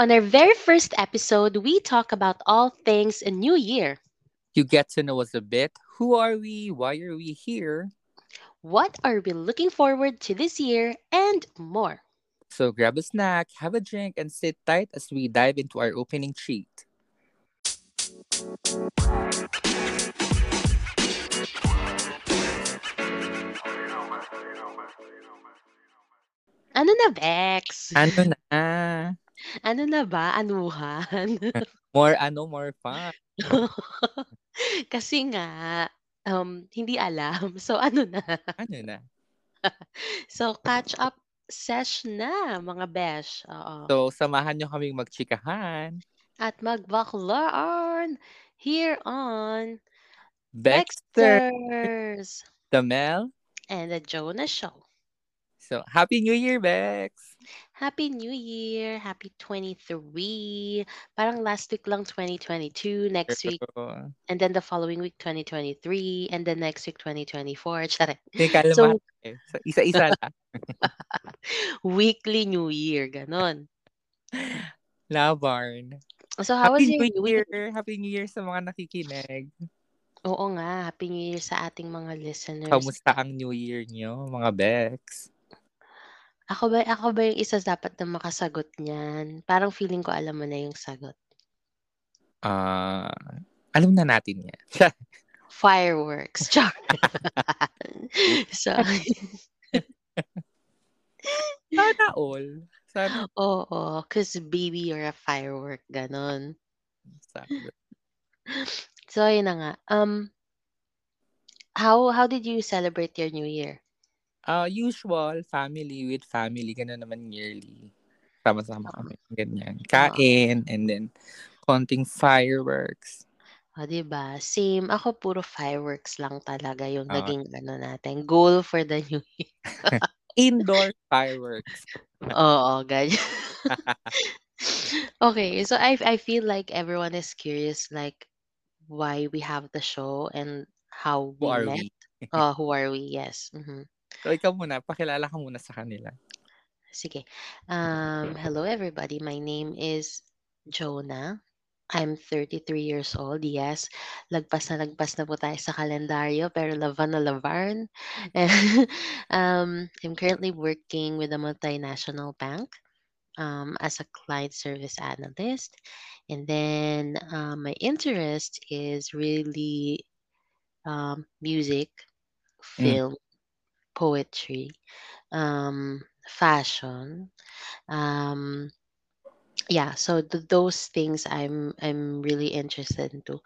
On our very first episode, we talk about all things a new year. You get to know us a bit. Who are we? Why are we here? What are we looking forward to this year and more? So grab a snack, have a drink, and sit tight as we dive into our opening treat. Ano na, Bex? Ano na? Ano na ba? Anuhan? More ano, more fun. Kasi nga, um, hindi alam. So, ano na? Ano na? So, catch up sesh na, mga besh. Oo. So, samahan nyo kaming magchikahan. At magbaklaan here on Dexter, Dexters the Mel. and the Jonah Show. So, Happy New Year, Bex! Happy New Year! Happy 23! Parang last week lang 2022, next week, Pero, and then the following week 2023, and then next week 2024. Charet. May kalma. So, eh. Isa-isa lang. weekly New Year, ganon. Labarn. So, how was Happy your New Year! Year? Happy New Year sa mga nakikinig. Oo nga, Happy New Year sa ating mga listeners. Kamusta ang New Year nyo, mga Bex? Ako ba, ako ba yung isa dapat na makasagot niyan? Parang feeling ko alam mo na yung sagot. Ah, alam na natin yan. Fireworks. Char. so, Sana all. Sana oo, cause baby, you're a firework, ganon. sana. So, yun na nga. Um, how how did you celebrate your New Year? Ah, usual, family with family, ganun naman yearly. Sama-sama Oo. kami, ganyan. Oo. Kain, and then, konting fireworks. O, di ba? Same. Ako, puro fireworks lang talaga yung Ah. naging ano natin, goal for the New Year. Indoor fireworks. Oo, ganyan. okay, so I I feel like everyone is curious, like why we have the show and how Who we are met. we? Oh, who are we? Yes. mhm. So, ikaw muna, pakilala ka muna sa kanila. Sige. Um, hello everybody. My name is Jonah. I'm 33 years old. Yes. Lagpas na lagpas na po tayo sa kalendaryo, pero lavan na lavarn. um, I'm currently working with a multinational bank um, as a client service analyst. And then um, my interest is really um, music, Mm. Poetry, um, fashion. Um, yeah, so th- those things I'm I'm really interested into.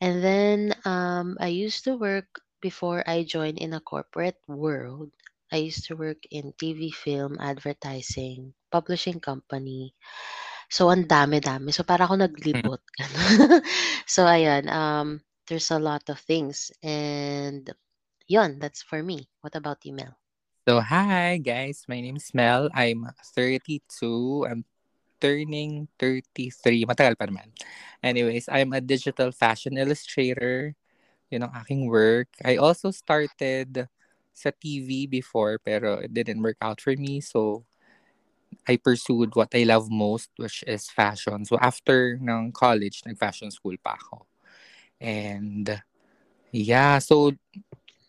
And then um, I used to work before I joined in a corporate world. I used to work in TV, film, advertising, publishing company. So ang dami-dami. So para ako Mm. naglibot. so ayan, um, there's a lot of things. And yun, that's for me. What about you, Mel? So, hi guys, my name is Mel. I'm 32. I'm turning 33. Matagal pa naman. Anyways, I'm a digital fashion illustrator. Yun ang aking work. I also started sa TV before pero it didn't work out for me. So, I pursued what I love most, which is fashion. So, after ng college, nag-fashion school pa ako. And, yeah, so,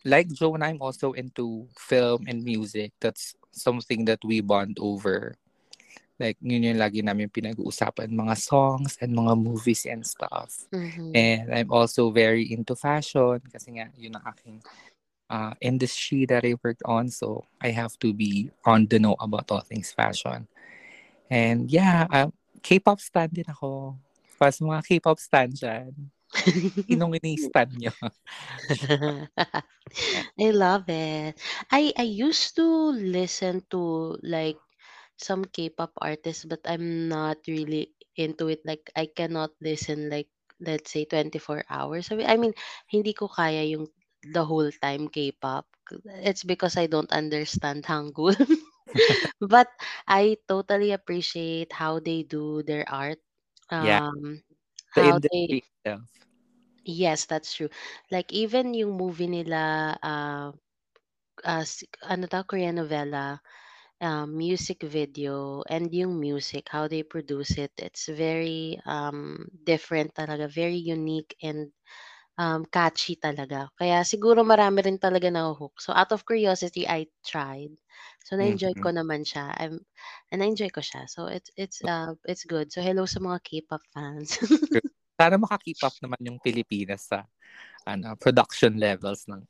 like Joan, I'm also into film and music. That's something that we bond over. Like, yun yung lagi namin pinag-uusapan, mga songs and mga movies and stuff. Mhm. And I'm also very into fashion kasi nga, yun ang aking uh, industry that I worked on. So, I have to be on the know about all things fashion. And yeah, uh, K-pop stan din ako. Pas mga K-pop stan dyan. Sinong ini-stan nyo? I love it. I I used to listen to like some K-pop artists, but I'm not really into it. Like I cannot listen like let's say 24 hours. I mean, hindi ko kaya yung the whole time K-pop. It's because I don't understand Hangul. but I totally appreciate how they do their art. Yeah, Um, the how they itself. Yes, that's true. Like even yung movie nila uh, uh si- ano daw Korean novela um, music video and yung music, how they produce it, it's very um, different talaga, very unique and um, catchy talaga. Kaya siguro marami rin talaga naho-hook. So out of curiosity, I tried. So na-enjoy ko naman siya. I'm na-enjoy ko siya. So it's it's uh it's good. So hello sa mga K-pop fans. Sana maka-keep up naman yung Pilipinas sa ano, production levels ng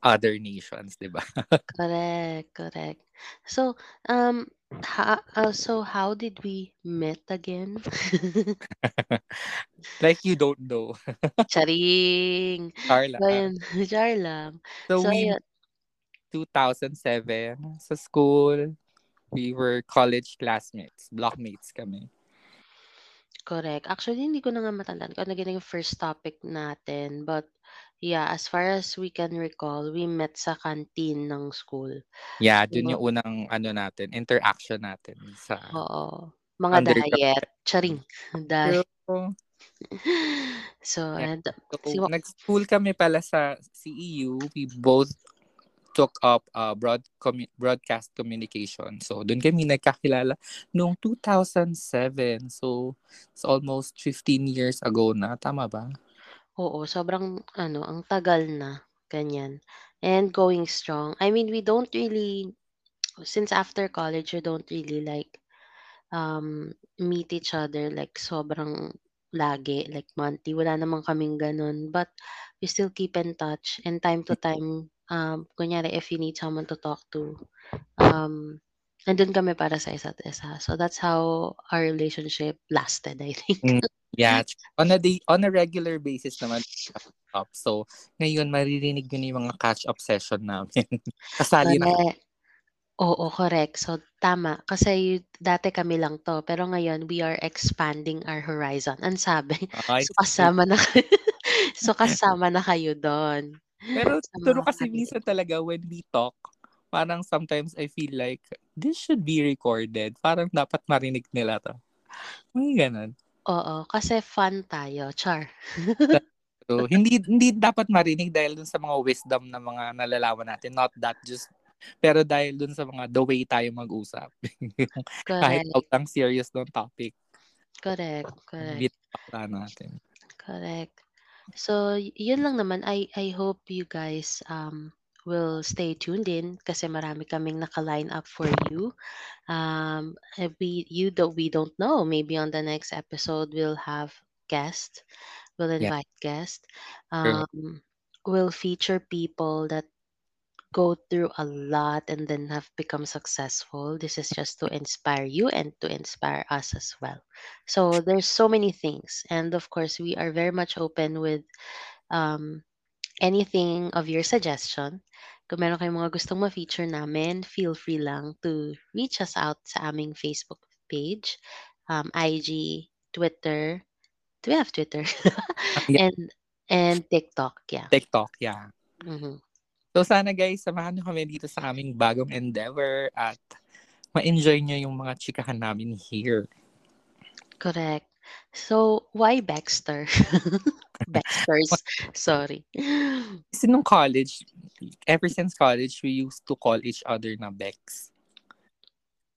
other nations, di ba? correct, correct. So um ha, uh, so how did we meet again? like you don't know. Charing. Carla. So ayun, char lang. So So we ayun, 2007 sa school. We were college classmates. Blockmates kami. Correct. Actually, hindi ko na nga matandaan kung ano yung first topic natin. But yeah, as far as we can recall, we met sa canteen ng school. Yeah, dun So, yung unang ano natin, interaction natin sa oo. Mga undergrad. diet. Charing. Diet. True. So, Yeah. and, si, So, nag-school kami pala sa CEU. We both took up uh, broad commu- broadcast communication. So, doon kami nagkakilala noong 2007. So, it's almost 15 years ago na. Tama ba? oo, sobrang, ano, ang tagal na. Ganyan. And going strong. I mean, we don't really, since after college, we don't really like um, meet each other like sobrang lagi, like monthly. Wala naman kaming ganun. But we still keep in touch. And time to time, um, kunyari, if you need someone to talk to, um, nandun kami para sa isa't isa. So that's how our relationship lasted, I think. Mm, yeah. On a day, on a regular basis naman up. So, ngayon maririnig nyo na yung mga catch-up session namin. Kasali na. Oo, correct. So, tama. Kasi y- dati kami lang to. Pero ngayon, we are expanding our horizon. Ang sabi. Ay, So, kasama na so, kasama na kayo doon. Pero mga kasi minsan talaga when we talk, parang sometimes I feel like this should be recorded. Parang dapat marinig nila to. May ganun. Oo, kasi fun tayo. Char. So, hindi hindi dapat marinig dahil dun sa mga wisdom na mga nalalaman natin. Not that just pero dahil dun sa mga the way tayo mag-usap. Kahit outang serious ng topic, Correct. Correct. bitapla natin. Correct. So, y- yun lang naman. I, I hope you guys um, will stay tuned in kasi marami kaming naka-line up for you. Um, if we, you that we don't know, maybe on the next episode we'll have guests. We'll Yeah. invite guests. True. Um, we'll feature people that go through a lot and then have become successful. This is just to inspire you and to inspire us as well. So there's so many things, and of course we are very much open with um, anything of your suggestion. Kung meron kayong mga gustong ma-feature namin, feel free lang to reach us out sa aming Facebook page, um, IG, Twitter. Do we have Twitter? Yeah. and and TikTok, yeah. TikTok, yeah. Mhm. So sana guys, samahan nyo kami dito sa aming bagong endeavor at ma-enjoy nyo yung mga chikahan namin here. Correct. So, why Baxter? Baxters. Sorry. Kasi nung college, ever since college, we used to call each other na Bex.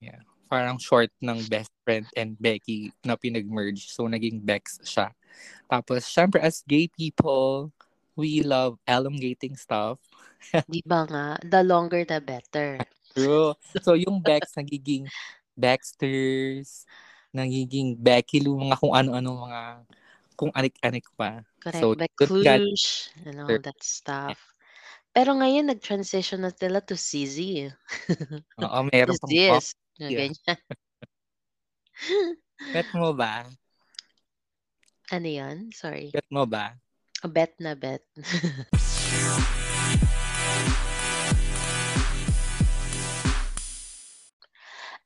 Yeah. Parang short ng best friend and Becky na pinag-merge. So, naging Bex siya. Tapos, syempre, as gay people, we love elongating stuff. Di ba nga? The longer the better. True. So, yung Bex, nagiging Baxters, nagiging Becky Lou, mga kung ano-ano mga kung anik-anik pa. Correct. So, Cluj and all that stuff. Pero ngayon, nag-transition na sila to CZ. Oo, meron pang pop. Yeah. Ganyan. Bet mo ba? Ano yan? Sorry. Bet mo ba? Bet na bet.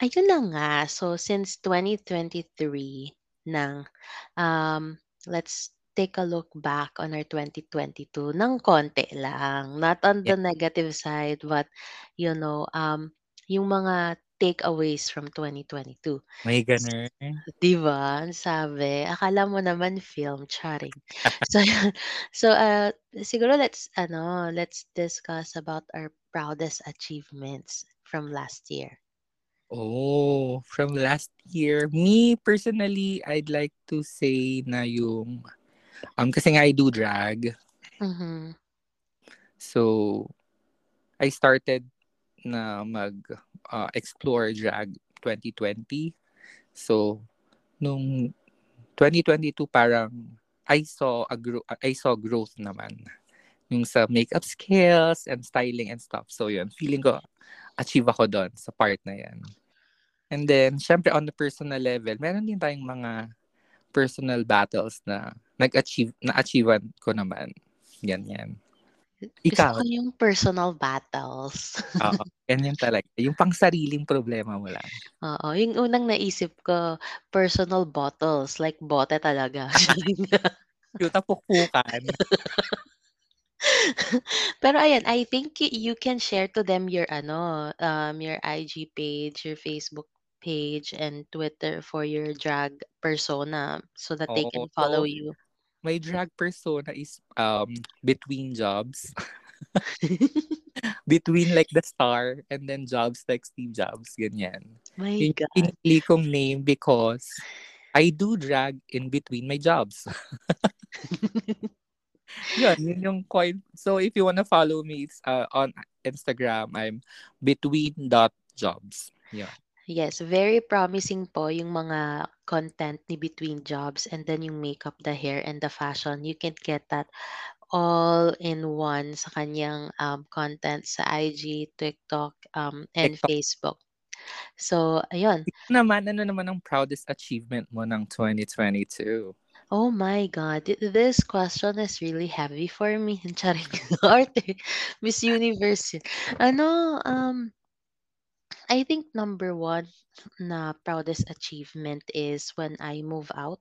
Ayun na nga. So, since 2023 nang, um, let's take a look back on our 2022 ng konti lang. Not on the negative side, but, you know, um, yung mga takeaways from 2022. May ganun. Di ba? Ang sabi. Akala mo naman film, charing. So, so uh, siguro let's, ano, let's discuss about our proudest achievements from last year. Oh, from last year, me personally, I'd like to say na yung, um, kasi nga I do drag. Mhm. So, I started na mag uh, explore drag 2020. So, nung 2022 parang I saw a gro- I saw growth naman yung sa makeup skills and styling and stuff. So yun, feeling ko achieve ako doon sa part na yan. And then, syempre on the personal level, meron din tayong mga personal battles na nag-achieve, na-achievean ko naman. Ganyan. Gusto Ikaw? ko yung personal battles. Oo, ganyan talaga. Yung pang sariling problema mo lang. Oo, yung unang naisip ko, personal bottles, like bote talaga. Yung tapukpukan. Pero ayan, I think you can share to them your ano, um, your IG page, your Facebook page, and Twitter for your drag persona so that they Oo. can follow So, you. My drag persona is um between jobs. between like the star and then jobs like Steve Jobs, ganyan. My Yung God. pinili kong name because I do drag in between my jobs. yun, yun yung coin. So if you wanna follow me, it's uh, on Instagram, I'm between dot jobs. Yeah. Yes, very promising po yung mga content ni Between Jobs and then yung makeup, the hair, and the fashion. You can get that all in one sa kanyang um, content sa IG, TikTok, um, and TikTok. Facebook. So, ayun. Ikaw naman, ano naman ang proudest achievement mo ng 2022? Oh my God, th- this question is really heavy for me. Charing arte. Miss Universe. Ano, um, I think number one na proudest achievement is when I move out.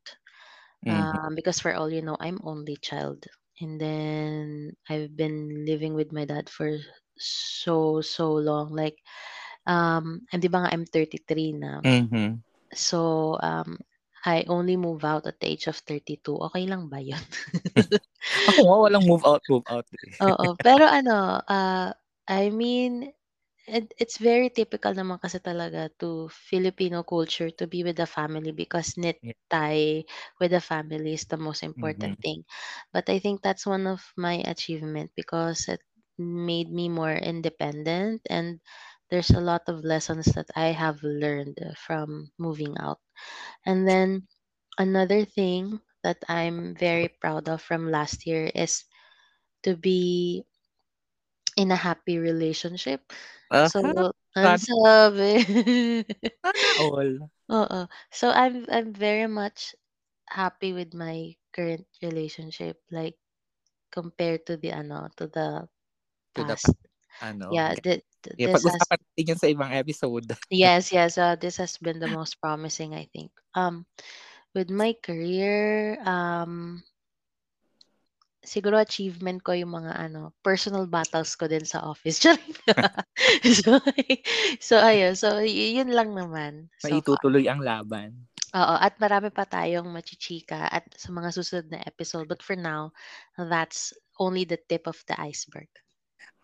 Mhm. Um, because for all you know, I'm only child. And then I've been living with my dad for so, so long. Like, um, and di ba nga I'm 33 na. Mhm. So, um, I only move out at the age of 32. Okay lang ba yun? Ako nga, walang move out, move out. Eh. Oo. Pero ano, uh, I mean, it, it's very typical naman kasi talaga to Filipino culture to be with the family because knit Yeah. tie with the family is the most important Mhm. thing. But I think that's one of my achievement because it made me more independent and there's a lot of lessons that I have learned from moving out. And then another thing that I'm very proud of from last year is to be in a happy relationship. Aha, So, ang sabi. sana all. Oo. So, I'm I'm very much happy with my current relationship, like, compared to the ano, to the To the past. ano. Yeah, g- th eh, this has pag-usapan natin yan sa ibang episode. yes, yes, uh, this has been the most promising, I think. Um, with my career, um, siguro achievement ko yung mga ano, personal battles ko din sa office. So, so ayun, so yun lang naman so. Maitutuloy ang laban. Oo, at marami pa tayong machichika at sa mga susunod na episode. But for now, that's only the tip of the iceberg.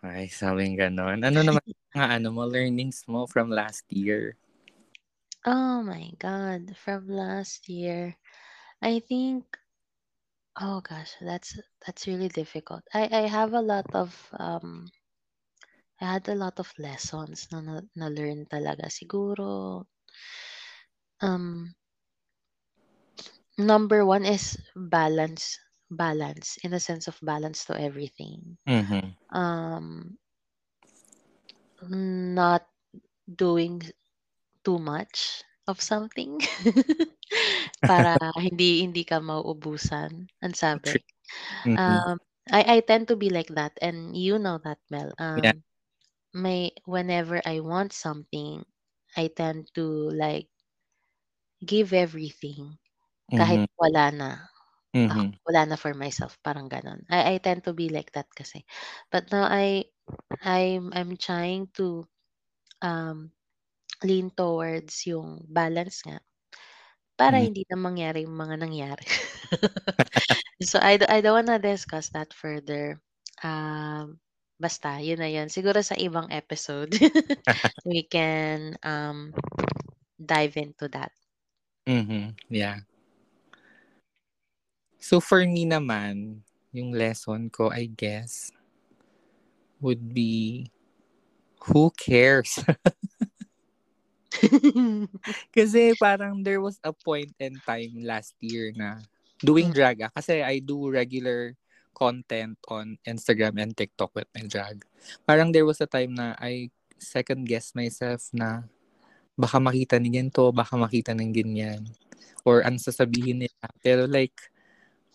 Ay, sabing ganon. Ano naman mga ano mo, learnings mo from last year? Oh my God, from last year, I think, oh gosh, that's that's really difficult. I I have a lot of um, I had a lot of lessons na na, na learn talaga. Siguro, um, number one is balance, balance in a sense of balance to everything. Mhm. Um, not doing too much of something para hindi hindi ka mauubusan. Ang sabi. Mhm. Um, I I tend to be like that, and you know that, Mel. Yeah. Um, may whenever I want something, I tend to like give everything kahit Mhm. wala na. Ah, Mhm. wala na for myself, parang gano'n. I I tend to be like that kasi. But now I I'm I'm trying to um lean towards yung balance nga para Mhm. hindi na mangyari yung mga nangyari. so I, d- I don't wanna discuss that further. Um, basta yun na yun. Siguro sa ibang episode we can um dive into that. Mhm. Yeah. So for me naman, yung lesson ko I guess would be who cares? Kasi parang there was a point in time last year na doing Mm. drag ah, kasi I do regular content on Instagram and TikTok with my drag. Parang there was a time na I second guess myself na baka makita ni ganito, baka makita ng ganyan. Or ang sasabihin nila. Pero like,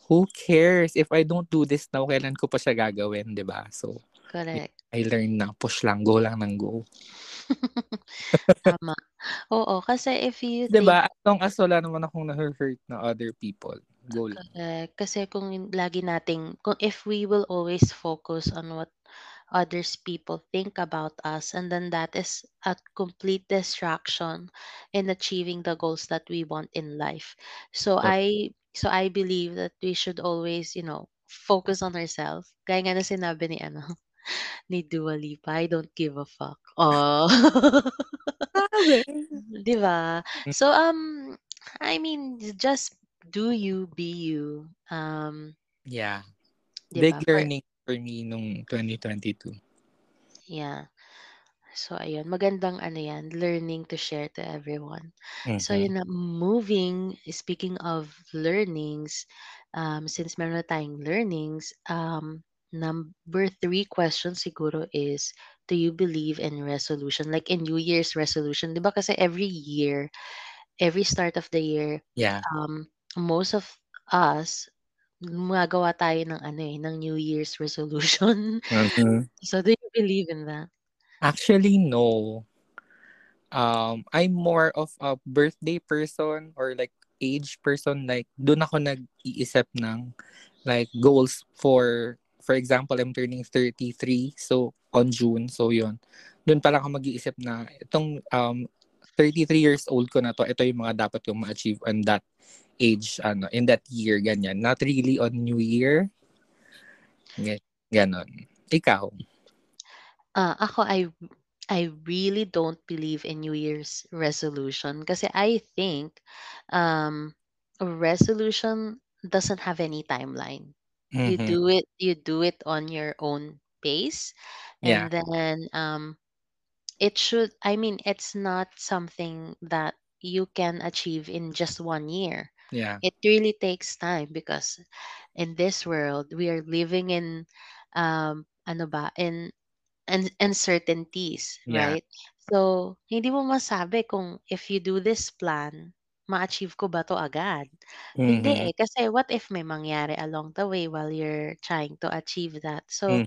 who cares? If I don't do this now, kailan ko pa siya gagawin, di ba? So, Correct. I learned na push lang, go lang ng go. Tama. Oo, kasi if you think ba? As long as wala naman akong na-hurt na other people, go lang. Kasi kung lagi nating, kung if we will always focus on what others people think about us and then that is a complete distraction in achieving the goals that we want in life so Correct. i so i believe that we should always you know focus on ourselves kaya nga na sinabi ni ano ni Dua Lipa I don't give a fuck oh di ba so um I mean just do you be you um Yeah. di Big learning for me nung 2022. Yeah. So, ayun. Magandang ano yan, learning to share to everyone. So, Mhm. yun na, moving, speaking of learnings, um, since meron na tayong learnings, um, number three question siguro is, do you believe in resolution? Like in New Year's resolution, di ba kasi every year, every start of the year, Yeah. um, most of us, gumagawa tayo ng ano eh, ng New Year's resolution. Mhm. So, do you believe in that? Actually, no. Um, I'm more of a birthday person or like age person. Like, doon ako nag-iisip ng like goals for, for example, I'm turning 33. So, on June. So, yun. Doon pa lang ako mag-iisip na itong um, 33 years old ko na to, ito yung mga dapat kong ma-achieve on that age, ano, in that year, ganyan. Not really on New Year. Gan- Ganon. Ikaw? Ah, ako I I really don't believe in New Year's resolution kasi I think um resolution doesn't have any timeline. You Mhm. do it you do it on your own pace Yeah. and then um it should I mean it's not something that you can achieve in just one year. Yeah. It really takes time because in this world we are living in um ano ba in un- uncertainties, Yeah. right? So, hindi mo masabi kung if you do this plan, ma-achieve ko ba to agad? Hindi Mhm. eh. Kasi what if may mangyari along the way while you're trying to achieve that? So, Mm.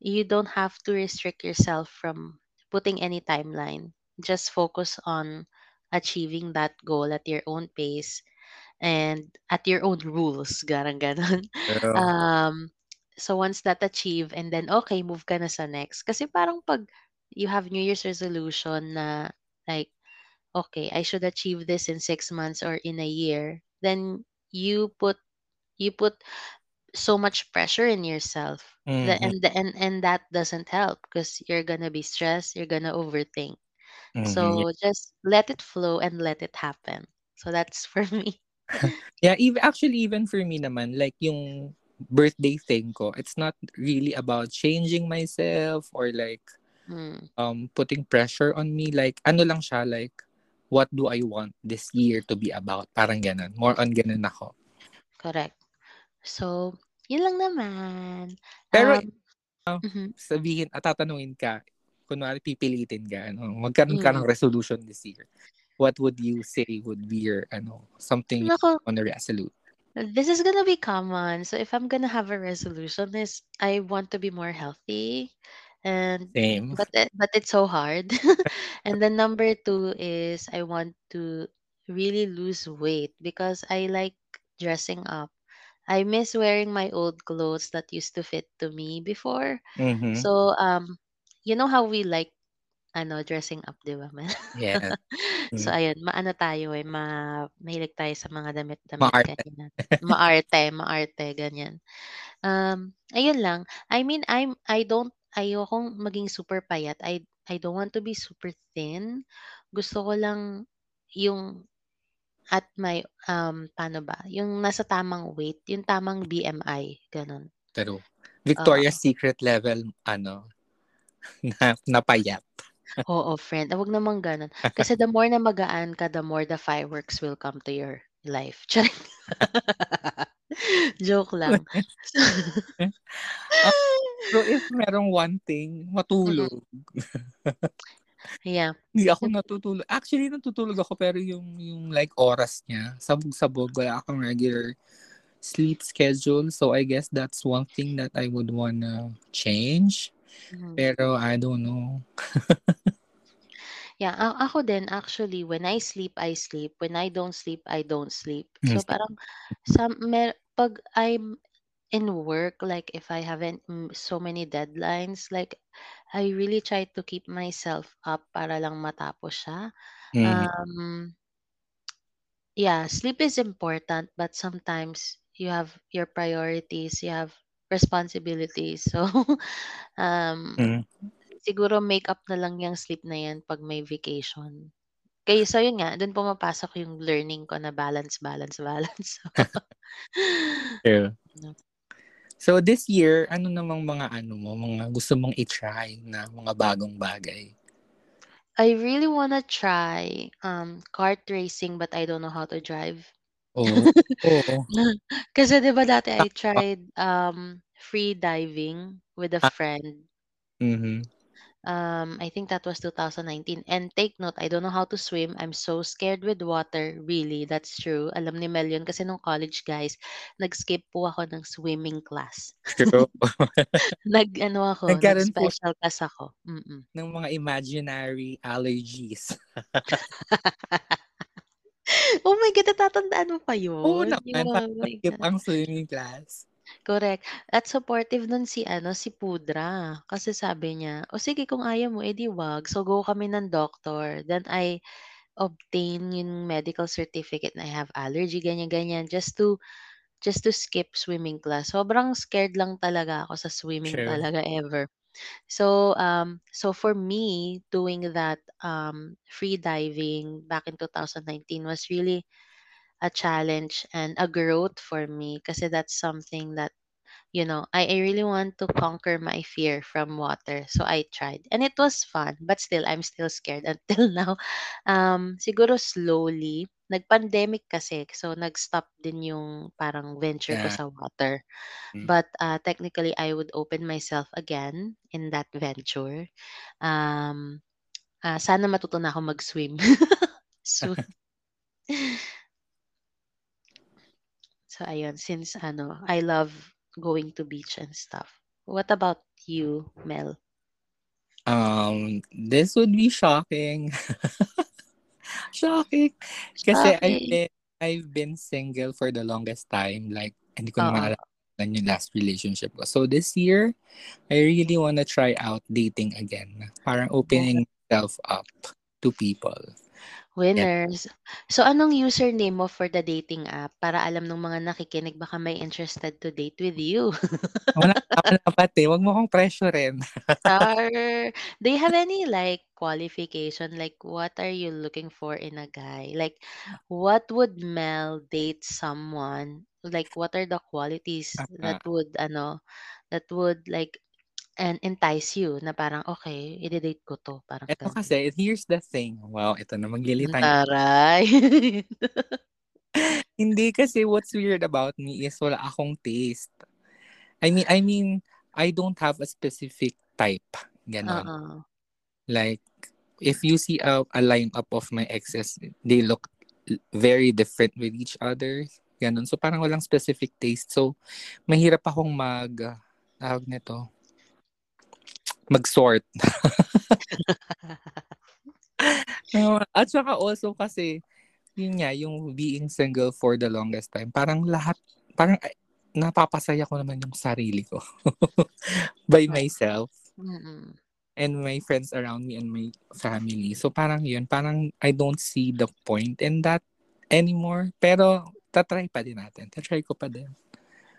you don't have to restrict yourself from putting any timeline. Just focus on achieving that goal at your own pace and at your own rules. Garang ganon. True. Um, so once that achieve and then okay, move ka na sa next. Kasi parang pag you have New Year's resolution na like, okay, I should achieve this in six months or in a year, then you put you put so much pressure in yourself. The, Mhm. and, the, and and that doesn't help because you're gonna be stressed, you're gonna overthink. Mhm. So just let it flow and let it happen. So that's for me. Yeah, even actually even for me naman like yung birthday thing ko, it's not really about changing myself or like Mm, um putting pressure on me like ano lang siya like what do I want this year to be about? Parang ganun. More on ganun ako. correct. So, yun lang naman. Pero Um, mhm. sabihin at tatanungin ka, kunwari pipilitin ka, ano, magkaroon ka Mm. ng resolution this year. What would you say would be your ano, something you Nako, want to resolute? this is gonna be common. So if I'm gonna have a resolution, is I want to be more healthy, and Same. but it, but it's so hard. and then number two is I want to really lose weight because I like dressing up. I miss wearing my old clothes that used to fit to me before. Mhm. So um, you know how we like ano dressing up, 'di ba? Mel? Yes. so Mm. ayun, maano tayo eh, ma mahilig tayo sa mga damit-damit Maarte. ganyan. Maarte, maarte ganyan. Um, ayun lang. I mean, I'm I don't ayokong maging super payat. I I don't want to be super thin. Gusto ko lang yung at my, um, paano ba, yung nasa tamang weight, yung tamang BMI, gano'n. True. Oo. Victoria's Secret level, ano, na, napayat. Oo, friend. Ah, wag naman gano'n. Kasi the more na magaan ka, the more the fireworks will come to your life. Charing. Joke lang. So if merong one thing, matulog. Yeah. Hindi ako natutulog. Actually, natutulog ako pero yung yung like oras niya, sabog-sabog, wala akong regular sleep schedule. So I guess that's one thing that I would wanna change. Mhm. Pero I don't know. Yeah, a ako din actually when I sleep, I sleep. When I don't sleep, I don't sleep. So parang some mer 'pag I'm in work, like if I haven't mm, so many deadlines, like I really try to keep myself up para lang matapos siya. Mm. Um Yeah, sleep is important, but sometimes you have your priorities, you have responsibilities. So, um, Mm. siguro make up na lang yung sleep na yan 'pag may vacation. Kaya so yun nga, dun pumapasok yung learning ko na balance, balance, balance. No. So this year, ano namang mga ano mo, mga gusto mong i-try na mga bagong bagay? I really wanna try, um, kart racing but I don't know how to drive. Oo. Oo. Kasi 'di ba dati I tried, um, free diving with a Ah. friend. Mhm. Um, I think that was 2019 and take note, I don't know how to swim. I'm so scared with water, really, that's true. Alam ni Mel yun kasi nung college, guys, nag-skip po ako ng swimming class. True. Nag-ano ako, Nagkaroon po nag-special class ako, mm. ng mga imaginary allergies. Oh my God, natatandaan mo pa Oo yun? naman, Yung oh ang swimming class. Correct. At supportive nun si ano, si Pudra. Kasi sabi niya, "O sige kung ayaw mo, eh di 'wag." So go kami ng doctor. Then I obtain yung medical certificate na I have allergy, ganyan, ganyan, just to just to skip swimming class. Sobrang scared lang talaga ako sa swimming True. talaga ever. So, um, so for me, doing that, um, free diving back in 2019 was really a challenge and a growth for me kasi that's something that, you know, I I really want to conquer my fear from water. So I tried and it was fun, but still I'm still scared until now. Um, siguro slowly, nag-pandemic kasi, so nag-stop din yung parang venture ko Yeah. sa water. Hmm. But, uh, technically I would open myself again in that venture. Um, ah, sana matuto na akong mag-swim soon. So ayun, since ano, I love going to beach and stuff. What about you, Mel? Um, this would be shocking. Shocking. Kasi I've been I've been single for the longest time. Like, hindi ko na maalala yung last relationship ko. So this year, I really wanna try out dating again. Parang opening myself up to people. Winners. So anong username mo for the dating app para alam nung mga nakikinig baka may interested to date with you? Wala naman dapat eh, wag mo akong pressurein. Char! Do you have any like qualification? Like what are you looking for in a guy? Like what would Mel date someone? Like what are the qualities that Ah. would ano, that would like and entice you na parang, "Okey, ide-date ko 'to." Parang Eto gano'n. kasi, here's the thing. Wow, ito na Hmm, maglilitay. taray. Hindi kasi what's weird about me is wala akong taste. I mean I mean, I don't have a specific type, gano'n. Oo. Like, if you see a a lineup of my exes, they look very different with each other, gano'n. So parang walang specific taste. So mahirap akong mag tawag nito, mag-sort. At saka also kasi, yun nga, yung being single for the longest time, parang lahat, parang ay napapasaya ko naman yung sarili ko by myself Mm. and my friends around me and my family. So parang yun, parang I don't see the point in that anymore. Pero ta-try pa din natin. Ta-try ko pa din.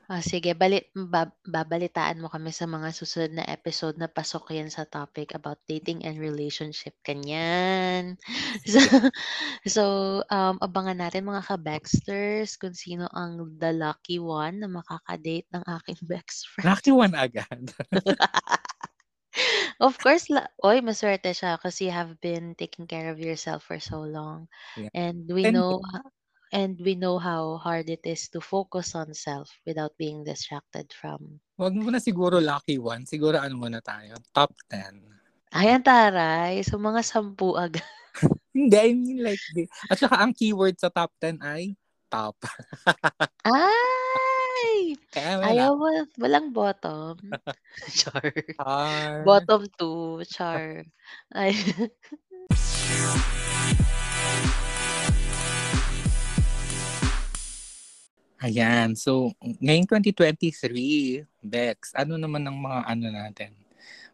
Oh, sige bali ba babalitaan mo kami sa mga susunod na episode na pasok 'yan sa topic about dating and relationship, ganyan. So so, um, abangan natin mga ka-Bexters kung sino ang the lucky one na makaka-date ng aking best friend. Lucky one agad. Of course la uy masuwerte siya kasi you have been taking care of yourself for so long Yeah. and we And know ho and we know how hard it is to focus on self without being distracted from 'Wag muna siguro lucky one, siguro ano muna tayo, top 10. Ay, ang taray. So, mga 10 agad. Hindi, I mean like di at saka ang keyword sa top 10 ay top. Ay! Kaya wala. Ayaw mo walang bottom? Char. Char. Bottom 2, char. Ay. Ayan, so ngayong 2023, Bex, ano naman ang mga ano natin,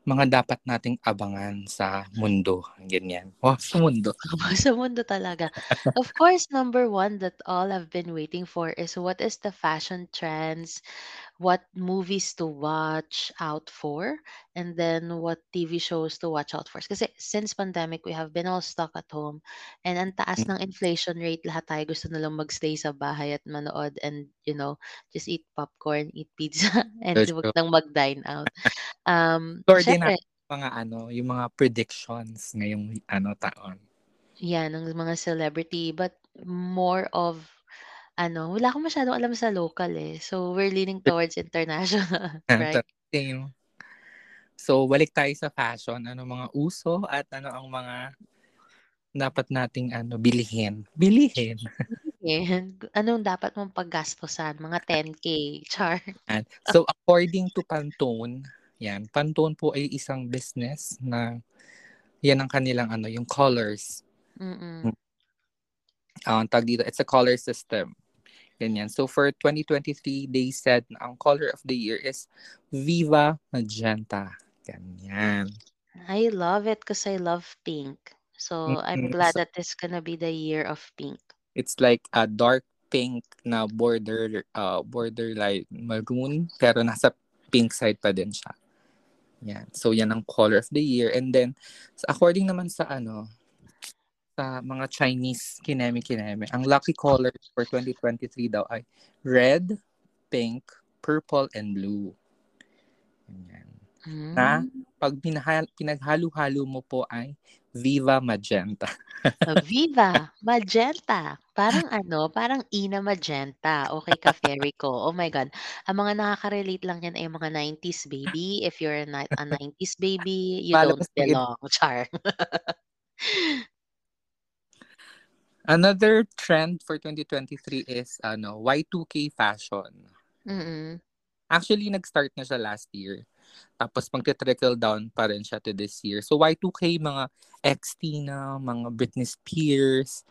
mga dapat nating abangan sa mundo, ganyan. Wow, sa mundo. Sa mundo talaga. Of course, number 1 that all have been waiting for is what is the fashion trends, what movies to watch out for, and then what TV shows to watch out for. Kasi since pandemic, we have been all stuck at home and ang taas ng inflation rate, lahat tayo gusto na lang mag-stay sa bahay at manood and, you know, just eat popcorn, eat pizza, and That's wag true. nang mag-dine out. Um, siyempre natin mga ano, yung mga predictions ngayong ano taon. Yan, ng mga celebrity but more of ano, wala akong masyadong alam sa local, eh. So, we're leaning towards international, right? Same. So, balik tayo sa fashion. Ano mga uso at ano ang mga dapat nating ano bilhin? Bilhin. Yan. Anong dapat mong paggastusan? Mga 10K, char. So, according to Pantone, yan, Pantone po ay isang business na yan ang kanilang ano, yung colors. Mm. Ah, ang tawag dito, it's a color system. Ganyan. So, for 2023, they said na ang color of the year is Viva Magenta. Ganyan. I love it 'cause I love pink. So, I'm Mm, glad so that this gonna be the year of pink. It's like a dark pink na border, uh, border like maroon, pero nasa pink side pa din siya. Yan. So, yan ang color of the year. And then, according naman sa ano, sa mga Chinese kineme-kineme, ang lucky color for 2023 daw ay red, pink, purple, and blue. Yan. Na Hmm. pag pinahal, pinaghalo-halo mo po ay Viva Magenta. Viva Magenta. Parang ano, parang Ina Magenta. Okey ka, fairy ko. Oh my God. Ang mga nakaka-relate lang yan ay mga 90s baby. If you're a ni a 90s baby, you don't Palabas iba. belong. Char. Another trend for 2023 is ano, Y2K fashion. Mm. Actually, nag-start na siya last year. Tapos magti-trickle down pa rin siya to this year. So Y2K, mga ex-Tina, mga Britney Spears,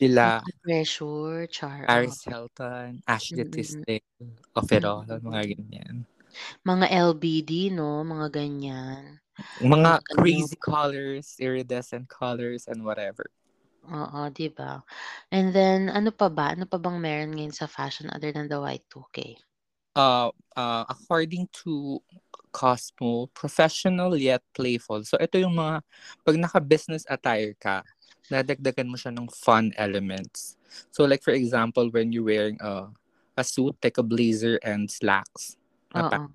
sila Pressure, char. Paris Hilton, Ashley. Tisdale, of it all, Mm. mga ganyan. Mga LBD 'no, mga ganyan. Mga Mga crazy ganyan. colors, iridescent colors, and whatever. Oo, 'di ba? And then ano pa ba? Ano pa bang meron ngayon sa fashion other than the Y2K? Uh, uh, according to Cosmo, professional yet playful. So ito yung mga pag naka-business attire ka, dadagdagan mo siya ng fun elements. So like for example, when you're wearing a a suit like a blazer and slacks. na pa- Oo.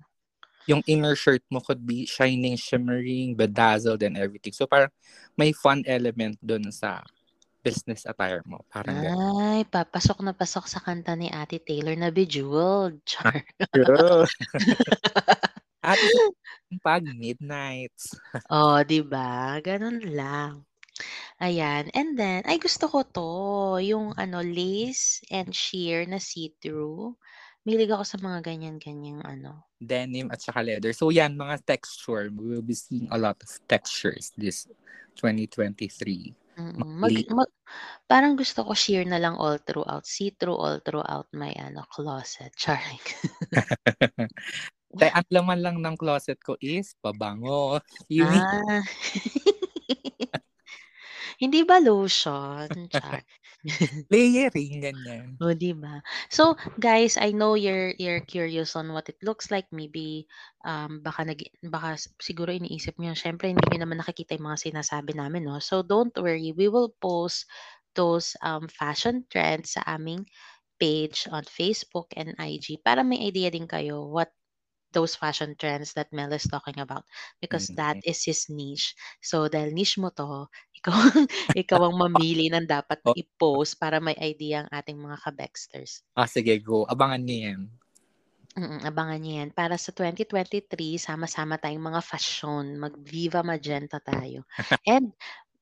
Yung inner shirt mo could be shining, shimmering, bedazzled and everything. So parang may fun element dun sa business attire mo. Parang ganun. Ay, papasok na pasok sa kanta ni Ate Taylor na Bejeweled, char. True. At pag midnights. Oh, 'di ba? Ganun lang. Ayan, and then ay gusto ko 'to, yung ano lace and sheer na see-through. Mahilig ako sa mga ganyan-ganyang ano. Denim at saka leather. So yan, mga texture. We will be seeing a lot of textures this 2023. Mm, mag mag parang gusto ko sheer na lang all throughout, see-through all throughout my ano closet, charing. Kaya ang laman lang ng closet ko is pabango. Ah. Hindi ba lotion, char? Layering, ganyan. Oh, 'di ba? So, guys, I know you're you're curious on what it looks like. Maybe, um, baka nag baka siguro iniisip niyo, syempre hindi niyo naman nakikita yung mga sinasabi namin, no? So, don't worry. We will post those um, fashion trends sa aming page on Facebook and IG para may idea din kayo what those fashion trends that Mel is talking about because that Mhm. is his niche. So, dahil niche mo to, ikaw, ikaw ang mamili ng dapat Oh, i-post para may idea ang ating mga kabexters. ah, sige, go. Abangan niyo yan. Mm, abangan niyo yan. Para sa 2023, sama-sama tayong mga fashion. Mag-Viva Magenta tayo. And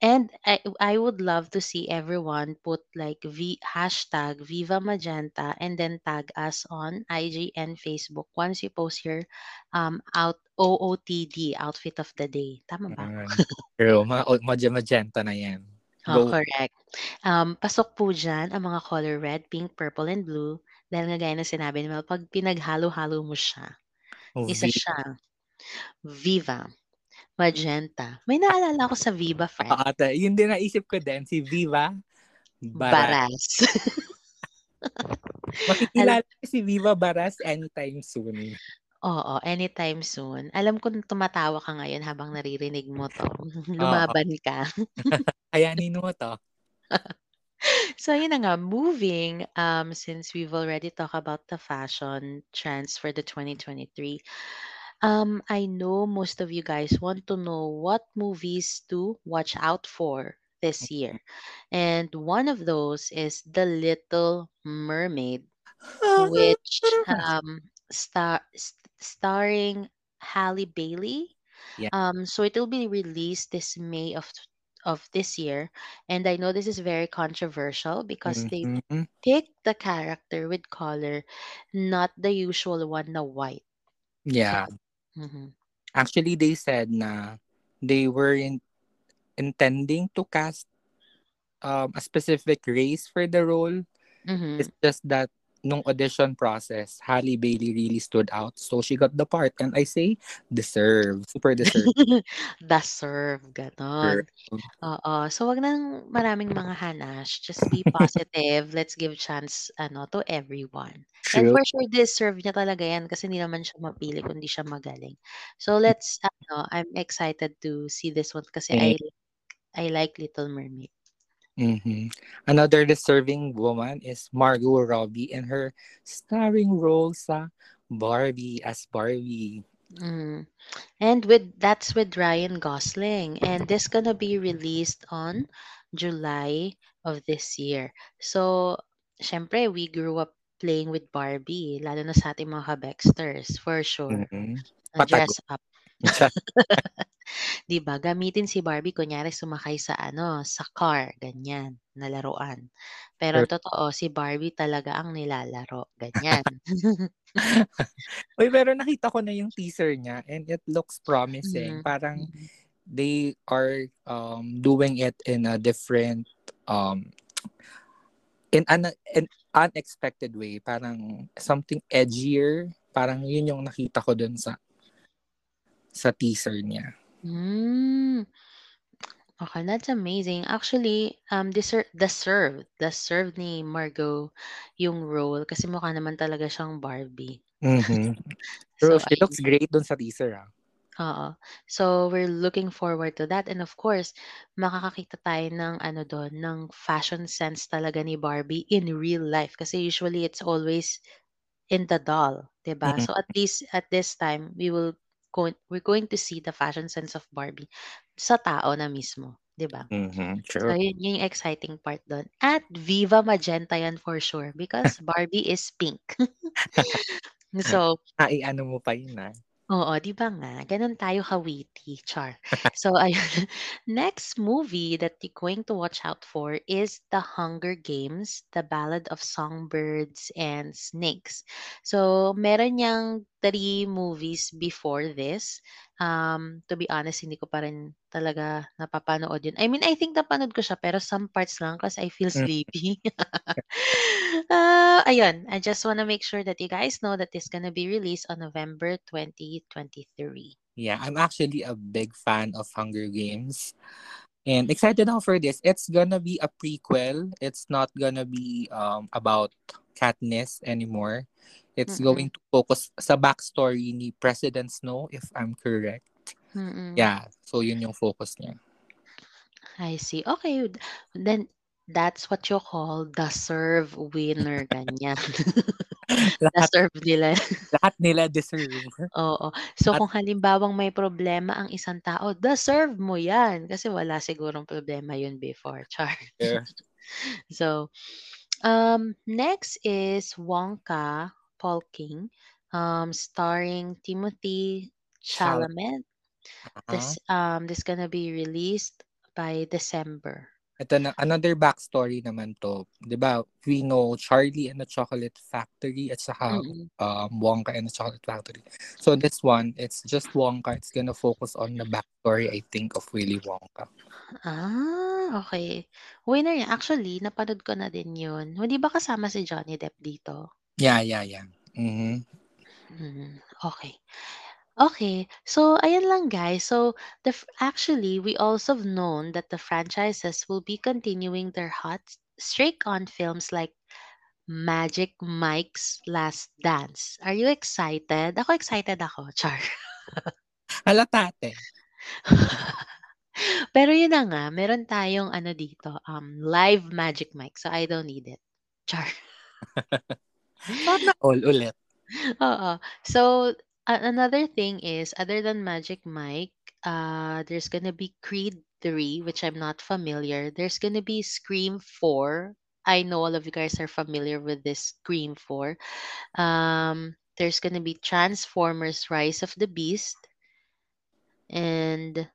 and I, I would love to see everyone put like v hashtag Viva Magenta and then tag us on IG and Facebook once you post your um out OOTD outfit of the day. Tama ba? Yan. True. Mga magenta na yan. Oh, Go. correct. Um, pasok po dyan ang mga color red, pink, purple, and blue. Dahil nga gaya na sinabi ni Mel, pag pinaghalo-halo mo siya, isa V. siyang Viva, Magenta. May naalala ako sa Viva, friend. Ah, ate, yun din naisip ko din. Si Viva Baras. Baras. Makikilala si Viva Baras anytime soon. Oo, anytime soon. Alam ko tumatawa ka ngayon habang naririnig mo to. Oo. Lumaban ka. Kayanin mo to. So, yun na nga, moving, um, since we've already talked about the fashion trends for the 2023, um, I know most of you guys want to know what movies to watch out for this year. And one of those is The Little Mermaid, which um, star, st- starring Halle Bailey. Yeah. Um, so it will be released this May of of this year, and I know this is very controversial because they Mhm. picked the character with color, not the usual one na white. Yeah. Mhm. Actually, they said na they were in, intending to cast um, a specific race for the role. Mhm. It's just that nung audition process, Halle Bailey really stood out. So she got the part. And I say, deserve. Super deserve. Deserve, ganon. Oo. So, wag nang maraming mga hanash. Just be positive. Let's give chance ano to everyone. And True. for sure, deserve niya talaga yan kasi hindi naman siya mapili kundi siya magaling. So, let's, ano, I'm excited to see this one kasi I, I like Little Mermaid. Mhm. Another deserving woman is Margot Robbie in her starring role sa Barbie as Barbie. Mm. And with that's with Ryan Gosling and this gonna be released on July of this year. So, syempre we grew up playing with Barbie, lalo na sa ating mga kabexters, for sure. Mhm. Patago. dress up. 'Di ba? Gamitin si Barbie kunyari sumakay sa ano, sa car, ganyan, na laruan. Pero ang totoo, si Barbie talaga ang nilalaro, ganyan. Uy, pero nakita ko na yung teaser niya and it looks promising. Mhm. Parang Mhm. they are um doing it in a different um in an, an unexpected way. Parang something edgier. Parang yun yung nakita ko dun sa sa teaser niya. Mm. Okay, that's amazing. Actually, um, deserve, deserve, deserve ni Margot yung role kasi mukha naman talaga siyang Barbie. Mhm. So, True, she looks ayun. great dun sa teaser ah. Oo. So, we're looking forward to that. And of course, makakakita tayo ng ano doon, ng fashion sense talaga ni Barbie in real life. Kasi usually, it's always in the doll, 'di ba? Mhm. So, at least at this time, we will go, we're going to see the fashion sense of Barbie sa tao na mismo, 'di ba? Mhm. So, yun yung exciting part doon. At Viva Magenta yan for sure because Barbie is pink. so, Ai ano mo pa yun ah. Oo, 'di ba nga? Gano'n tayo ka-witty, char. So ayun, next movie that you're going to watch out for is The Hunger Games: The Ballad of Songbirds and Snakes. So meron niyang 3 movies before this. Um, to be honest, hindi ko pa rin talaga napapanood yun. I mean, I think napanood ko siya pero some parts lang kasi I feel Mm. sleepy. Ah, ayun, I just wanna make sure that you guys know that it's gonna be released on November 2023. Yeah, I'm actually a big fan of Hunger Games. And excited ako for this. It's gonna be a prequel. It's not gonna be um, about Katniss anymore. It's Mm-mm. going to focus sa backstory ni President Snow, if I'm correct. Mm-mm. Yeah, so yun yung focus niya. I see. Okay, then that's what you call the serve winner, ganyan. lahat, serve nila. lahat nila deserve. Oo. So At- kung halimbawang may problema ang isang tao, deserve mo yan. Kasi wala sigurong problema yun before. Char. Yeah. So, um, next is Wonka, Paul King, um, starring Timothy Chalamet. Uh-huh. This um this gonna be released by December. Ito na, another backstory naman to. ba We know Charlie and the Chocolate Factory at saka Mm-mm. um, Wonka and the Chocolate Factory. So this one, it's just Wonka. It's gonna focus on the backstory, I think, of Willy Wonka. Ah, okay. Winner niya. Actually, napanood ko na din yun. Hindi ba kasama si Johnny Depp dito? Yeah, yeah, yeah. Mm-hmm. Mm, okay. Okay. So, ayan lang guys. So, the f- actually, we also have known that the franchises will be continuing their hot streak on films like Magic Mike's Last Dance. Are you excited? Ako excited ako, Char. Halatate. Pero yun na nga, meron tayong ano dito, um, live Magic Mike. So, I don't need it. Char. Sana all ulit. Oo. So, another thing is, other than Magic Mike, uh, there's gonna be Creed 3, which I'm not familiar. There's gonna be Scream 4. I know all of you guys are familiar with this Scream 4. Um, there's gonna be Transformers Rise of the Beast and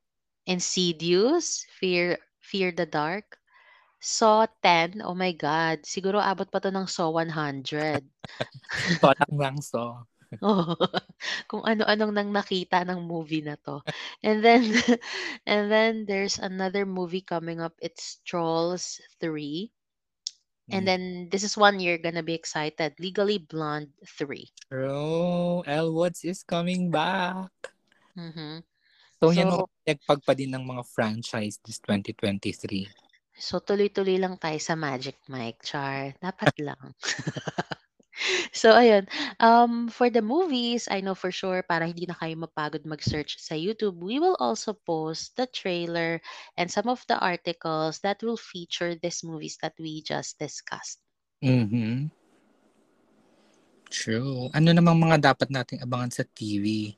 Insidious, Fear Fear the Dark. Saw 10, oh my God. Siguro abot pa to ng Saw 100. Tolang lang so. Oo. Kung ano-anong nang nakita ng movie na 'to. And then and then there's another movie coming up. It's Trolls 3. And Mm. then this is one you're gonna be excited. Legally Blonde 3. True. Elle Woods is coming back. Mhm. So, yan So- ang nagpagpa din ng mga franchise this 2023. So tuloy-tuloy lang tayo sa Magic Mike, char. Dapat lang. so ayun, um for the movies, I know for sure para hindi na kayo mapagod mag-search sa YouTube, we will also post the trailer and some of the articles that will feature these movies that we just discussed. Mhm. True. Ano namang mga dapat nating abangan sa TV?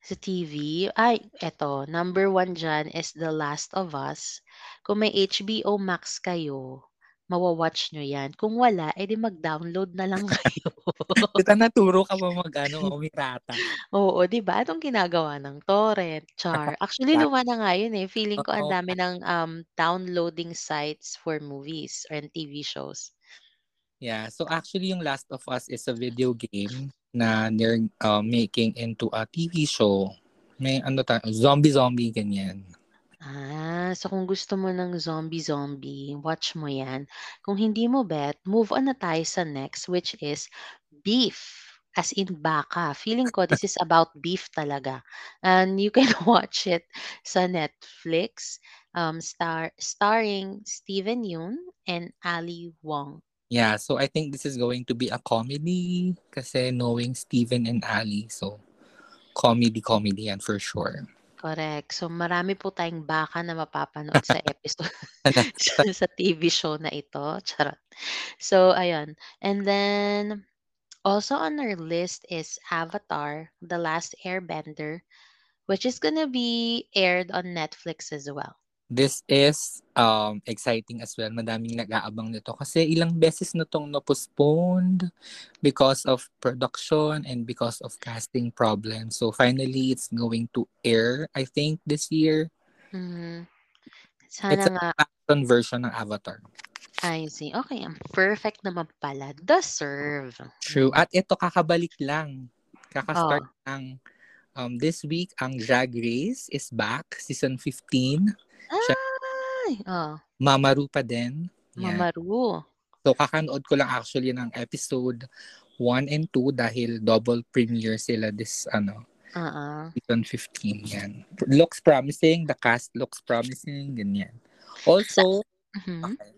Sa TV, ay, eto, number one dyan is The Last of Us. Kung may HBO Max kayo, mawawatch nyo yan. Kung wala, edi mag-download na lang kayo. Kita naturo ka ba mag ano, umirata? Oo, 'di ba? Anong ginagawa ng torrent, char. Actually, luma na nga yun eh. Feeling ko ang dami ng um, downloading sites for movies and TV shows. Yeah, so actually yung Last of Us is a video game na they're uh, making into a TV show. May ano ta, zombie-zombie ganyan. Ah, so kung gusto mo ng zombie-zombie, watch mo yan. Kung hindi mo bet, move on na tayo sa next, which is beef. As in baka. Feeling ko this is about beef talaga. And you can watch it sa Netflix, um, star starring Steven Yeun and Ali Wong. Yeah, so I think this is going to be a comedy kasi knowing Steven and Ali. So, comedy-comedy yan for sure. Correct. So marami po tayong baka na mapapanood sa episode sa TV show na ito. Charot. So ayun. And then also on our list is Avatar, The Last Airbender, which is gonna be aired on Netflix as well. This is um exciting as well. Madaming nag-aabang nito kasi ilang beses na tong na-postponed because of production and because of casting problems. So finally, it's going to air, I think, this year. Mhm. Sana It's a nga, action version ng Avatar. I see. Okay, ang perfect naman pala. Deserve. True. At ito, kakabalik lang. Kakastart Oh. ng um, this week, ang Drag Race is back, season 15. Ay! Oh, Mamaru pa din. Yan. mamaru. So, kakanood ko lang actually ng episode 1 and 2 dahil double premiere sila this, ano, Oo. Season 15, yan. Looks promising. The cast looks promising. Ganyan. Also, Mhm. okay,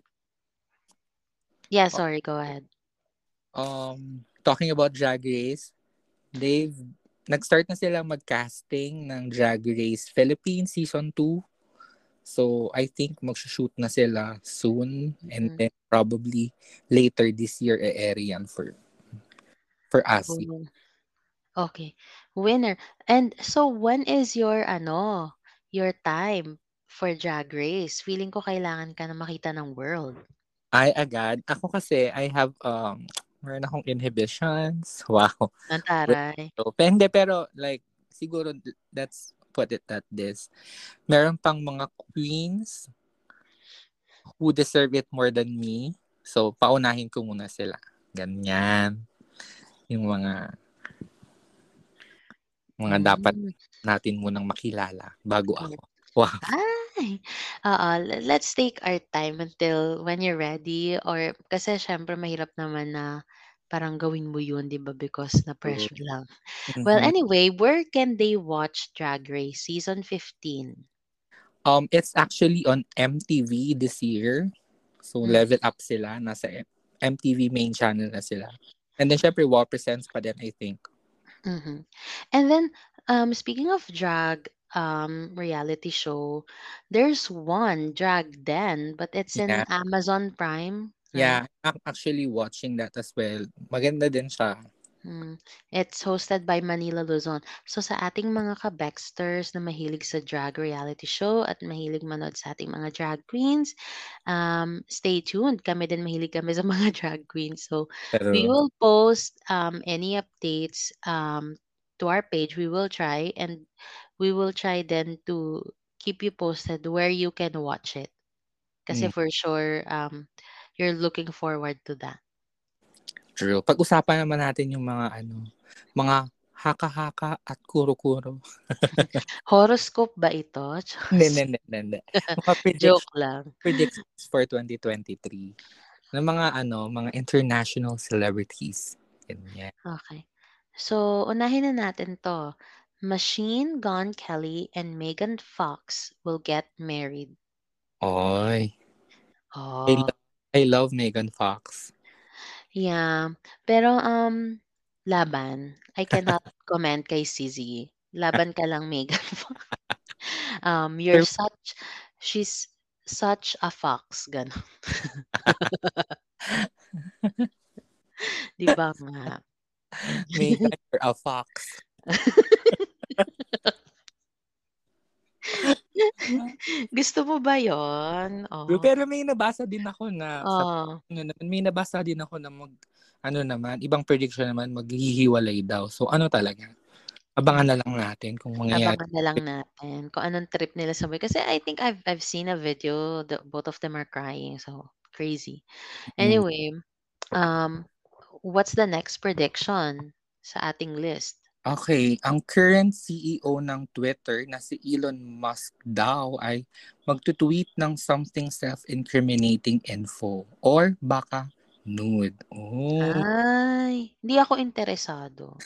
Yeah, sorry, go ahead. um, talking about Drag Race, they've nag-start na silang mag-casting ng Drag Race Philippines Season 2. So, I think mag-shoot na sila soon and Mhm. then probably later this year e-air yan for for ASI. Oh. Okay. Winner. And so when is your ano, your time for Drag Race? Feeling ko kailangan ka na makita ng world. Ay, agad. Ako kasi, I have, um, meron akong inhibitions. Wow. Ang taray. So, pe- hindi, pero like, siguro, let's put it at this. Meron pang mga queens who deserve it more than me. So, paunahin ko muna sila. Ganyan. Yung mga mga dapat Mm. natin munang makilala bago ako. Wow. Ay, oo. le- Let's take our time until when you're ready or kasi syempre mahirap naman na parang gawin mo yun, di ba? Because na pressure lang. Well, Mhm. anyway, where can they watch Drag Race Season 15? Um, it's actually on MTV this year. So, Mm. level up sila. Nasa MTV main channel na sila. And then, syempre, War Presents pa din, I think. Mhm. And then, um, speaking of drag um, reality show, there's one, Drag Den, but it's in Yeah. Amazon Prime, Yeah? I'm actually watching that as well. Maganda din siya. Mm. It's hosted by Manila Luzon. So sa ating mga ka-Baxters na mahilig sa drag reality show at mahilig manood sa ating mga drag queens, um, stay tuned. Kami din mahilig kami sa mga drag queens. So Pero, we will post um, any updates um, to our page. We will try and we will try then to keep you posted where you can watch it. Kasi Mm. for sure, um, you're looking forward to that. true. Pag-usapan naman natin yung mga, ano, mga haka-haka at kuro-kuro. Horoscope ba ito? Hindi, hindi, hindi, Joke lang. predictions for 2023 ng mga, ano, mga international celebrities. Ganyan. Okay. So, unahin na natin to. Machine Gun Kelly and Megan Fox will get married. Oy. I, Oh, lo- I love Megan Fox. yeah. Pero, um, laban. I cannot comment kay CZ. Laban ka lang, Megan Fox. Um, you're such, she's such a fox. Ganon. Di ba nga? Megan, you're a fox. Gusto mo ba yon? Oh. Pero may nabasa din ako na sa Oh. ano naman, may nabasa din ako na mag ano naman, ibang prediction naman maghihiwalay daw. So ano talaga? Abangan na lang natin kung mangyayari. Abangan na lang natin kung anong trip nila sa buhay. Kasi I think I've I've seen a video, the, both of them are crying. So, crazy. Anyway, um, what's the next prediction sa ating list? Okay, ang current CEO ng Twitter na si Elon Musk daw ay magtutweet ng something self-incriminating info or baka nude. Oh. Ay, hindi ako interesado.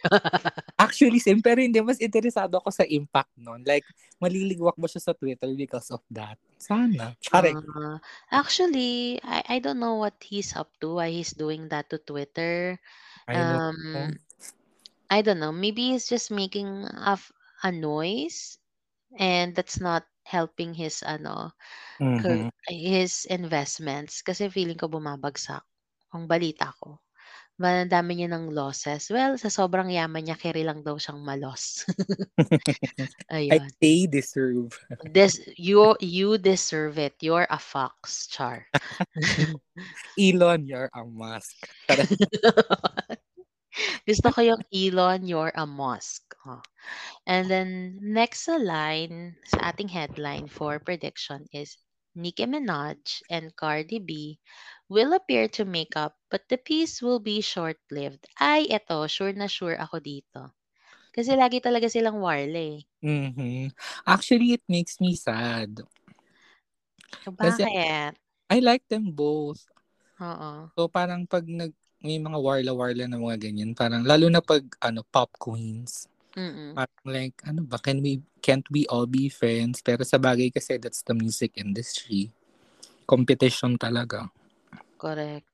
Actually, same, pero hindi. Mas interesado ako sa impact nun. Like, maliligwak ba siya sa Twitter because of that? Sana. Charing. Ah, actually, I, I don't know what he's up to, why he's doing that to Twitter. I don't know. I don't know. Maybe he's just making a, a noise and that's not helping his ano Mhm. cur- his investments kasi feeling ko bumabagsak. Ang balita ko. Madami niya ng losses. Well, sa sobrang yaman niya, carry lang daw siyang malos. I Ayun. they deserve. This, you, you deserve it. You're a fox, Char. Elon, you're a Musk. Gusto ko yung Elon, you're a Musk. Oh. And then, next sa line, sa ating headline for prediction is Nicki Minaj and Cardi B will appear to make up, but the peace will be short-lived. Ay, eto, sure na sure ako dito. Kasi lagi talaga silang warle. Mhm. Actually, it makes me sad. So, Kasi- bakit? I like them both. Oo. So parang pag nag may mga warla-warla na mga ganyan, parang lalo na pag ano pop queens. Mm. Parang like, ano ba, can we, can't we all be friends? Pero sa bagay kasi, that's the music industry. Competition talaga. Correct.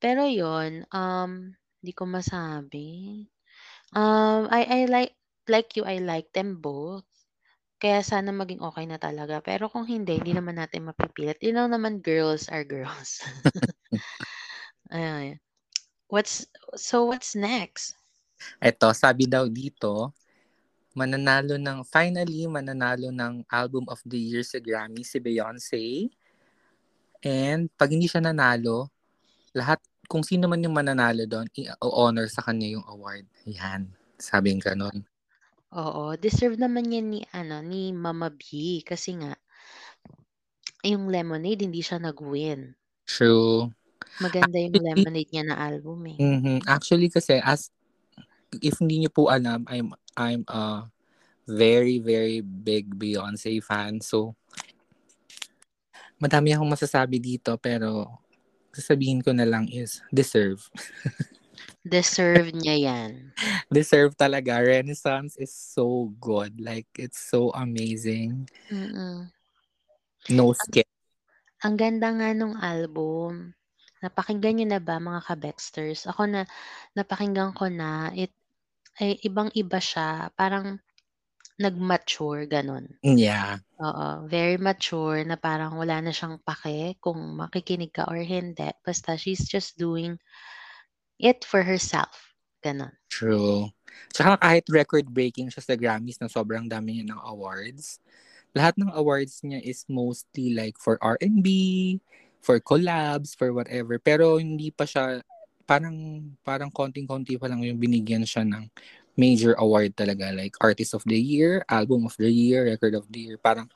Pero yon um, hindi ko masabi. Um, I I like like you, I like them both. Kaya sana maging okay na talaga. Pero kung hindi, hindi naman natin mapipilit. You know naman, girls are girls. Ayan. What's so what's next? Eto, sabi daw dito, mananalo ng, finally, mananalo ng Album of the Year sa Grammy si Beyonce. And pag hindi siya nanalo, lahat, kung sino man yung mananalo doon, i-honor sa kanya yung award. Yan, sabi nga nun. Oo, deserve naman yan ni ano, ni Mama B kasi nga yung Lemonade hindi siya nag-win. True. Maganda yung Actually- Lemonade niya na album eh. Mhm. Actually kasi as if hindi niyo po alam, I'm I'm a very very big Beyonce fan. So madami akong masasabi dito pero sasabihin ko na lang is deserve. Deserve niya yan. Deserve talaga. Renaissance is so good. Like it's so amazing. Mm-mm. No skip. Ang ganda nga nung album. Napakinggan niyo na ba mga kabexters? Ako na napakinggan ko na it ay ibang-iba siya. Parang nag-mature ganun. Yeah. Oo, very mature na parang wala na siyang pake kung makikinig ka or hindi. Basta she's just doing it for herself. Ganon. True. Tsaka kahit record-breaking siya sa Grammys na sobrang dami niya ng awards, lahat ng awards niya is mostly like for R&B, for collabs, for whatever. Pero hindi pa siya, parang, parang konting-konti pa lang yung binigyan siya ng major award talaga. Like Artist of the Year, Album of the Year, Record of the Year. Parang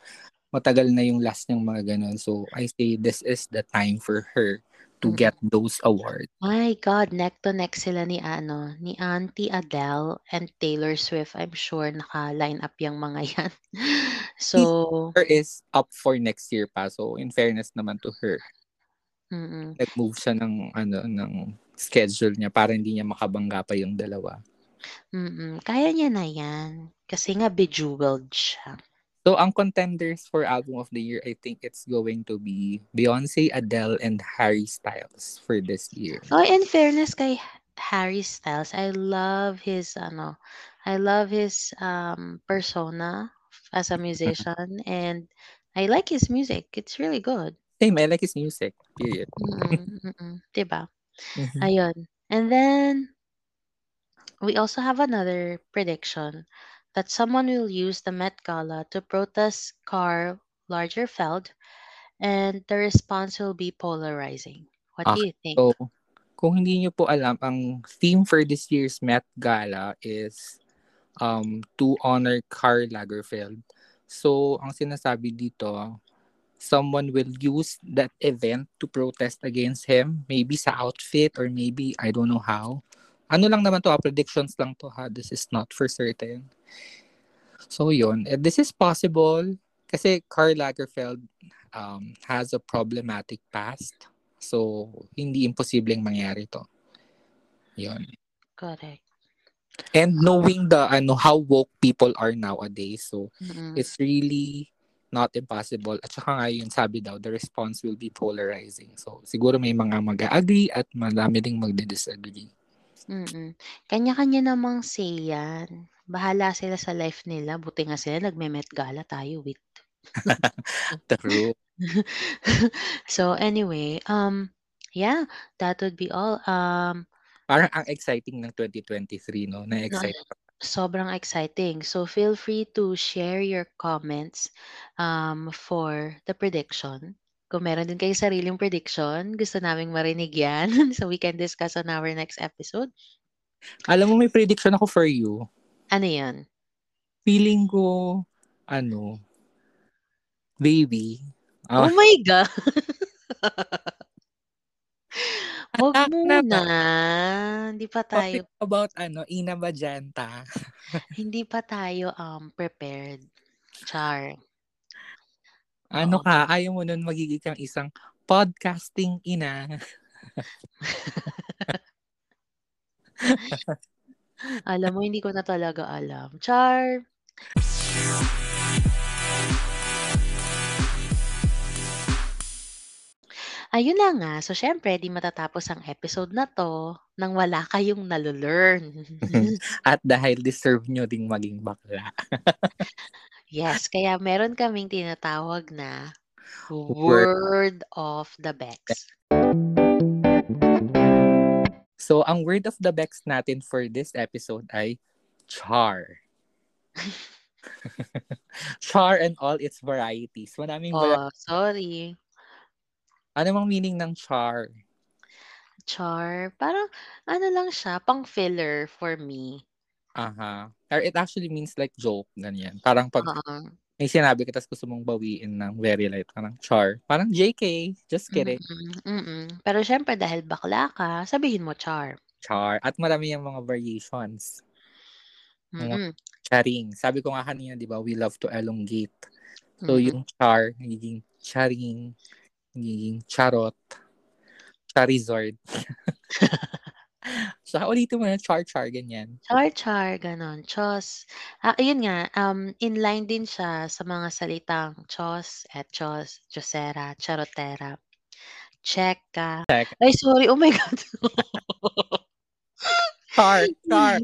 matagal na yung last niyang mga ganun. So I say this is the time for her to get those awards. My God, neck to neck sila ni ano, ni Auntie Adele and Taylor Swift. I'm sure naka-line up yung mga yan. so, Her is up for next year pa. So in fairness naman to her, mm nag-move siya ng ano ng schedule niya para hindi niya makabangga pa yung dalawa. mm Kaya niya na yan. Kasi nga bejeweled siya. So ang contenders for album of the year, I think it's going to be Beyonce, Adele, and Harry Styles for this year. Oh, in fairness kay Harry Styles, I love his ano, I love his um persona as a musician and I like his music. It's really good. Same, I like his music. Period. Mm-mm, mm-mm. 'Di ba? Mhm. Ayun. And then we also have another prediction that someone will use the Met Gala to protest Karl Lagerfeld and the response will be polarizing. What do you think? So, kung hindi niyo po alam, ang theme for this year's Met Gala is um, to honor Karl Lagerfeld. So, ang sinasabi dito, someone will use that event to protest against him. Maybe sa outfit or maybe, I don't know how. Ano lang naman to, ha? predictions lang to ha. This is not for certain. So, yun. This is possible kasi Karl Lagerfeld um, has a problematic past. So, hindi imposibleng mangyari to. Yun. Correct. And knowing the ano how woke people are nowadays, so Mm-mm. it's really not impossible. At saka nga yun, sabi daw, the response will be polarizing. So, siguro may mga mag-agree at marami ding magdi-disagree. Mm-mm. Kanya-kanya namang say yan. Bahala sila sa life nila. Buti nga sila nagme-Met Gala tayo with. True. so anyway, um, yeah, that would be all. Um, Parang ang exciting ng 2023, no? Na-excite. sobrang exciting. So feel free to share your comments um, for the prediction. Kung meron din kayo sariling prediction, gusto naming marinig yan. so we can discuss on our next episode. Alam mo, may prediction ako for you. Ano yan? Feeling ko, ano, baby. Oh Ah, my God! Huwag Anak na muna. Hindi pa tayo, topic about, ano, Ina Bajanta. hindi pa tayo um, prepared. Char. Ano Oo. ka, ayaw mo nun magiging kang isang podcasting ina. Alam mo hindi ko na talaga alam. Char! Ayun na nga. So, siyempre 'di matatapos ang episode na 'to nang wala kayong nalu-learn. At dahil deserve nyo ding maging bakla. Yes, kaya meron kaming tinatawag na Word. Word of the Bex. So, ang word of the Bex natin for this episode ay char. char and all its varieties. Maraming. Oh, sorry. Ano mang meaning ng char? Char, parang ano lang siya, pang filler for me. Aha. Or it actually means like joke, ganyan. Parang pag Oo. May sinabi ka tapos gusto mong bawiin ng very light, parang char. Parang JK, just kidding. Mm, mm. Pero siyempre dahil bakla ka, sabihin mo char. Char. At marami yung mga variations. Mga Mm. charing. Sabi ko nga kanina, di ba, we love to elongate. So, Mm. yung char, nagiging charing, nagiging charot, charizard. so, ulitin mo na, char-char, ganyan. Char, char, ganon. Chos. Ah, ayun nga, um, in line din siya sa mga salitang chos, etchos, chosera, charotera, cheka. Check. Ay, sorry. Oh my God. Char, char.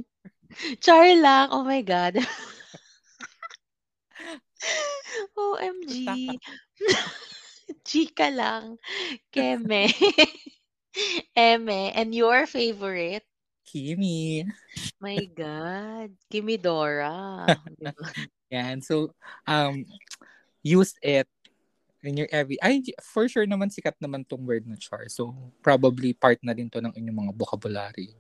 Char lang. Oh my God. OMG. Chika lang. Keme. Eme. And your favorite? Kimi. My God. Kimidora. Diba? Yan. So, um, use it in your every... Ay, for sure naman sikat naman tong word na char. So, probably part na din to ng inyong mga vocabulary.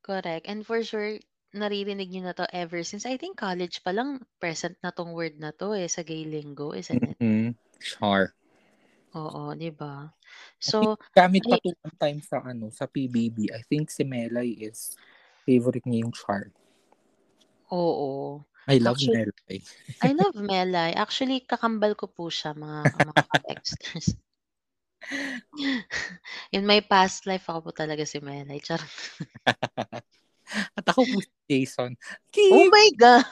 Correct. And for sure, naririnig nyo na to ever since I think college pa lang present na tong word na to eh sa gay lingo, isn't it? Mm-hmm. Char. Oo, di ba? So, gamit pa to one time sa ano, sa PBB. I think si Melay is favorite niya yung char. oo. I love Actually- Melay. I love Melay. Actually, kakambal ko po siya, mga, mga kabexters. In my past life, ako po talaga si Melay. Char. At ako po si Jason. Oh Kim! my God!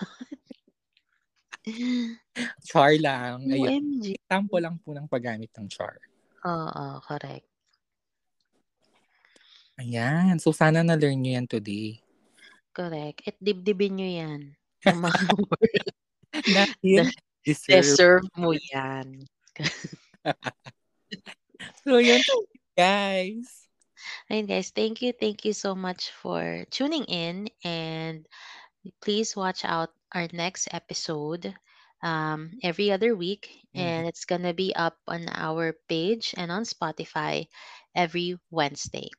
Char lang. Ayun. OMG. Example lang po ng paggamit ng char. Oo, correct. Ayan. So, sana na-learn nyo yan today. Correct. At dibdibin nyo yan. Ang mga word. Deserve. Deserve mo yan. So, yun. Guys. Ayun guys, thank you, thank you so much for tuning in and please watch out our next episode um, every other week and it's gonna be up on our page and on Spotify every Wednesday.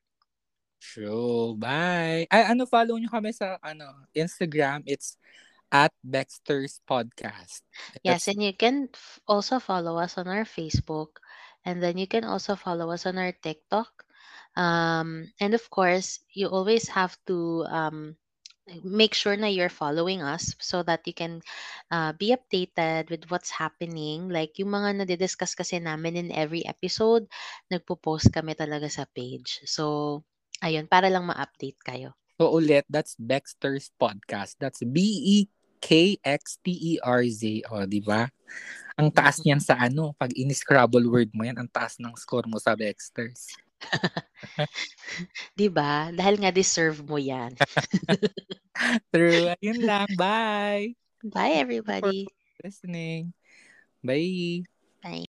True. Bye. Ay, ano, follow nyo kami sa ano Instagram. It's at Baxter's Podcast. Yes, That's- and you can f- also follow us on our Facebook and then you can also follow us on our TikTok. Um, and of course, you always have to um, make sure na you're following us so that you can uh, be updated with what's happening. Like yung mga nadidiscuss kasi namin in every episode, nagpo-post kami talaga sa page. So, ayun, para lang ma-update kayo. So ulit, that's Baxter's Podcast. That's B-E-K-X-T-E-R-Z. O, di ba? Ang taas niyan sa ano, pag in-scrabble word mo yan, ang taas ng score mo sa Baxter's. 'Di ba? Dahil nga deserve mo 'yan. True. Ayun lang. Bye. Bye everybody. Listening. Bye. Bye.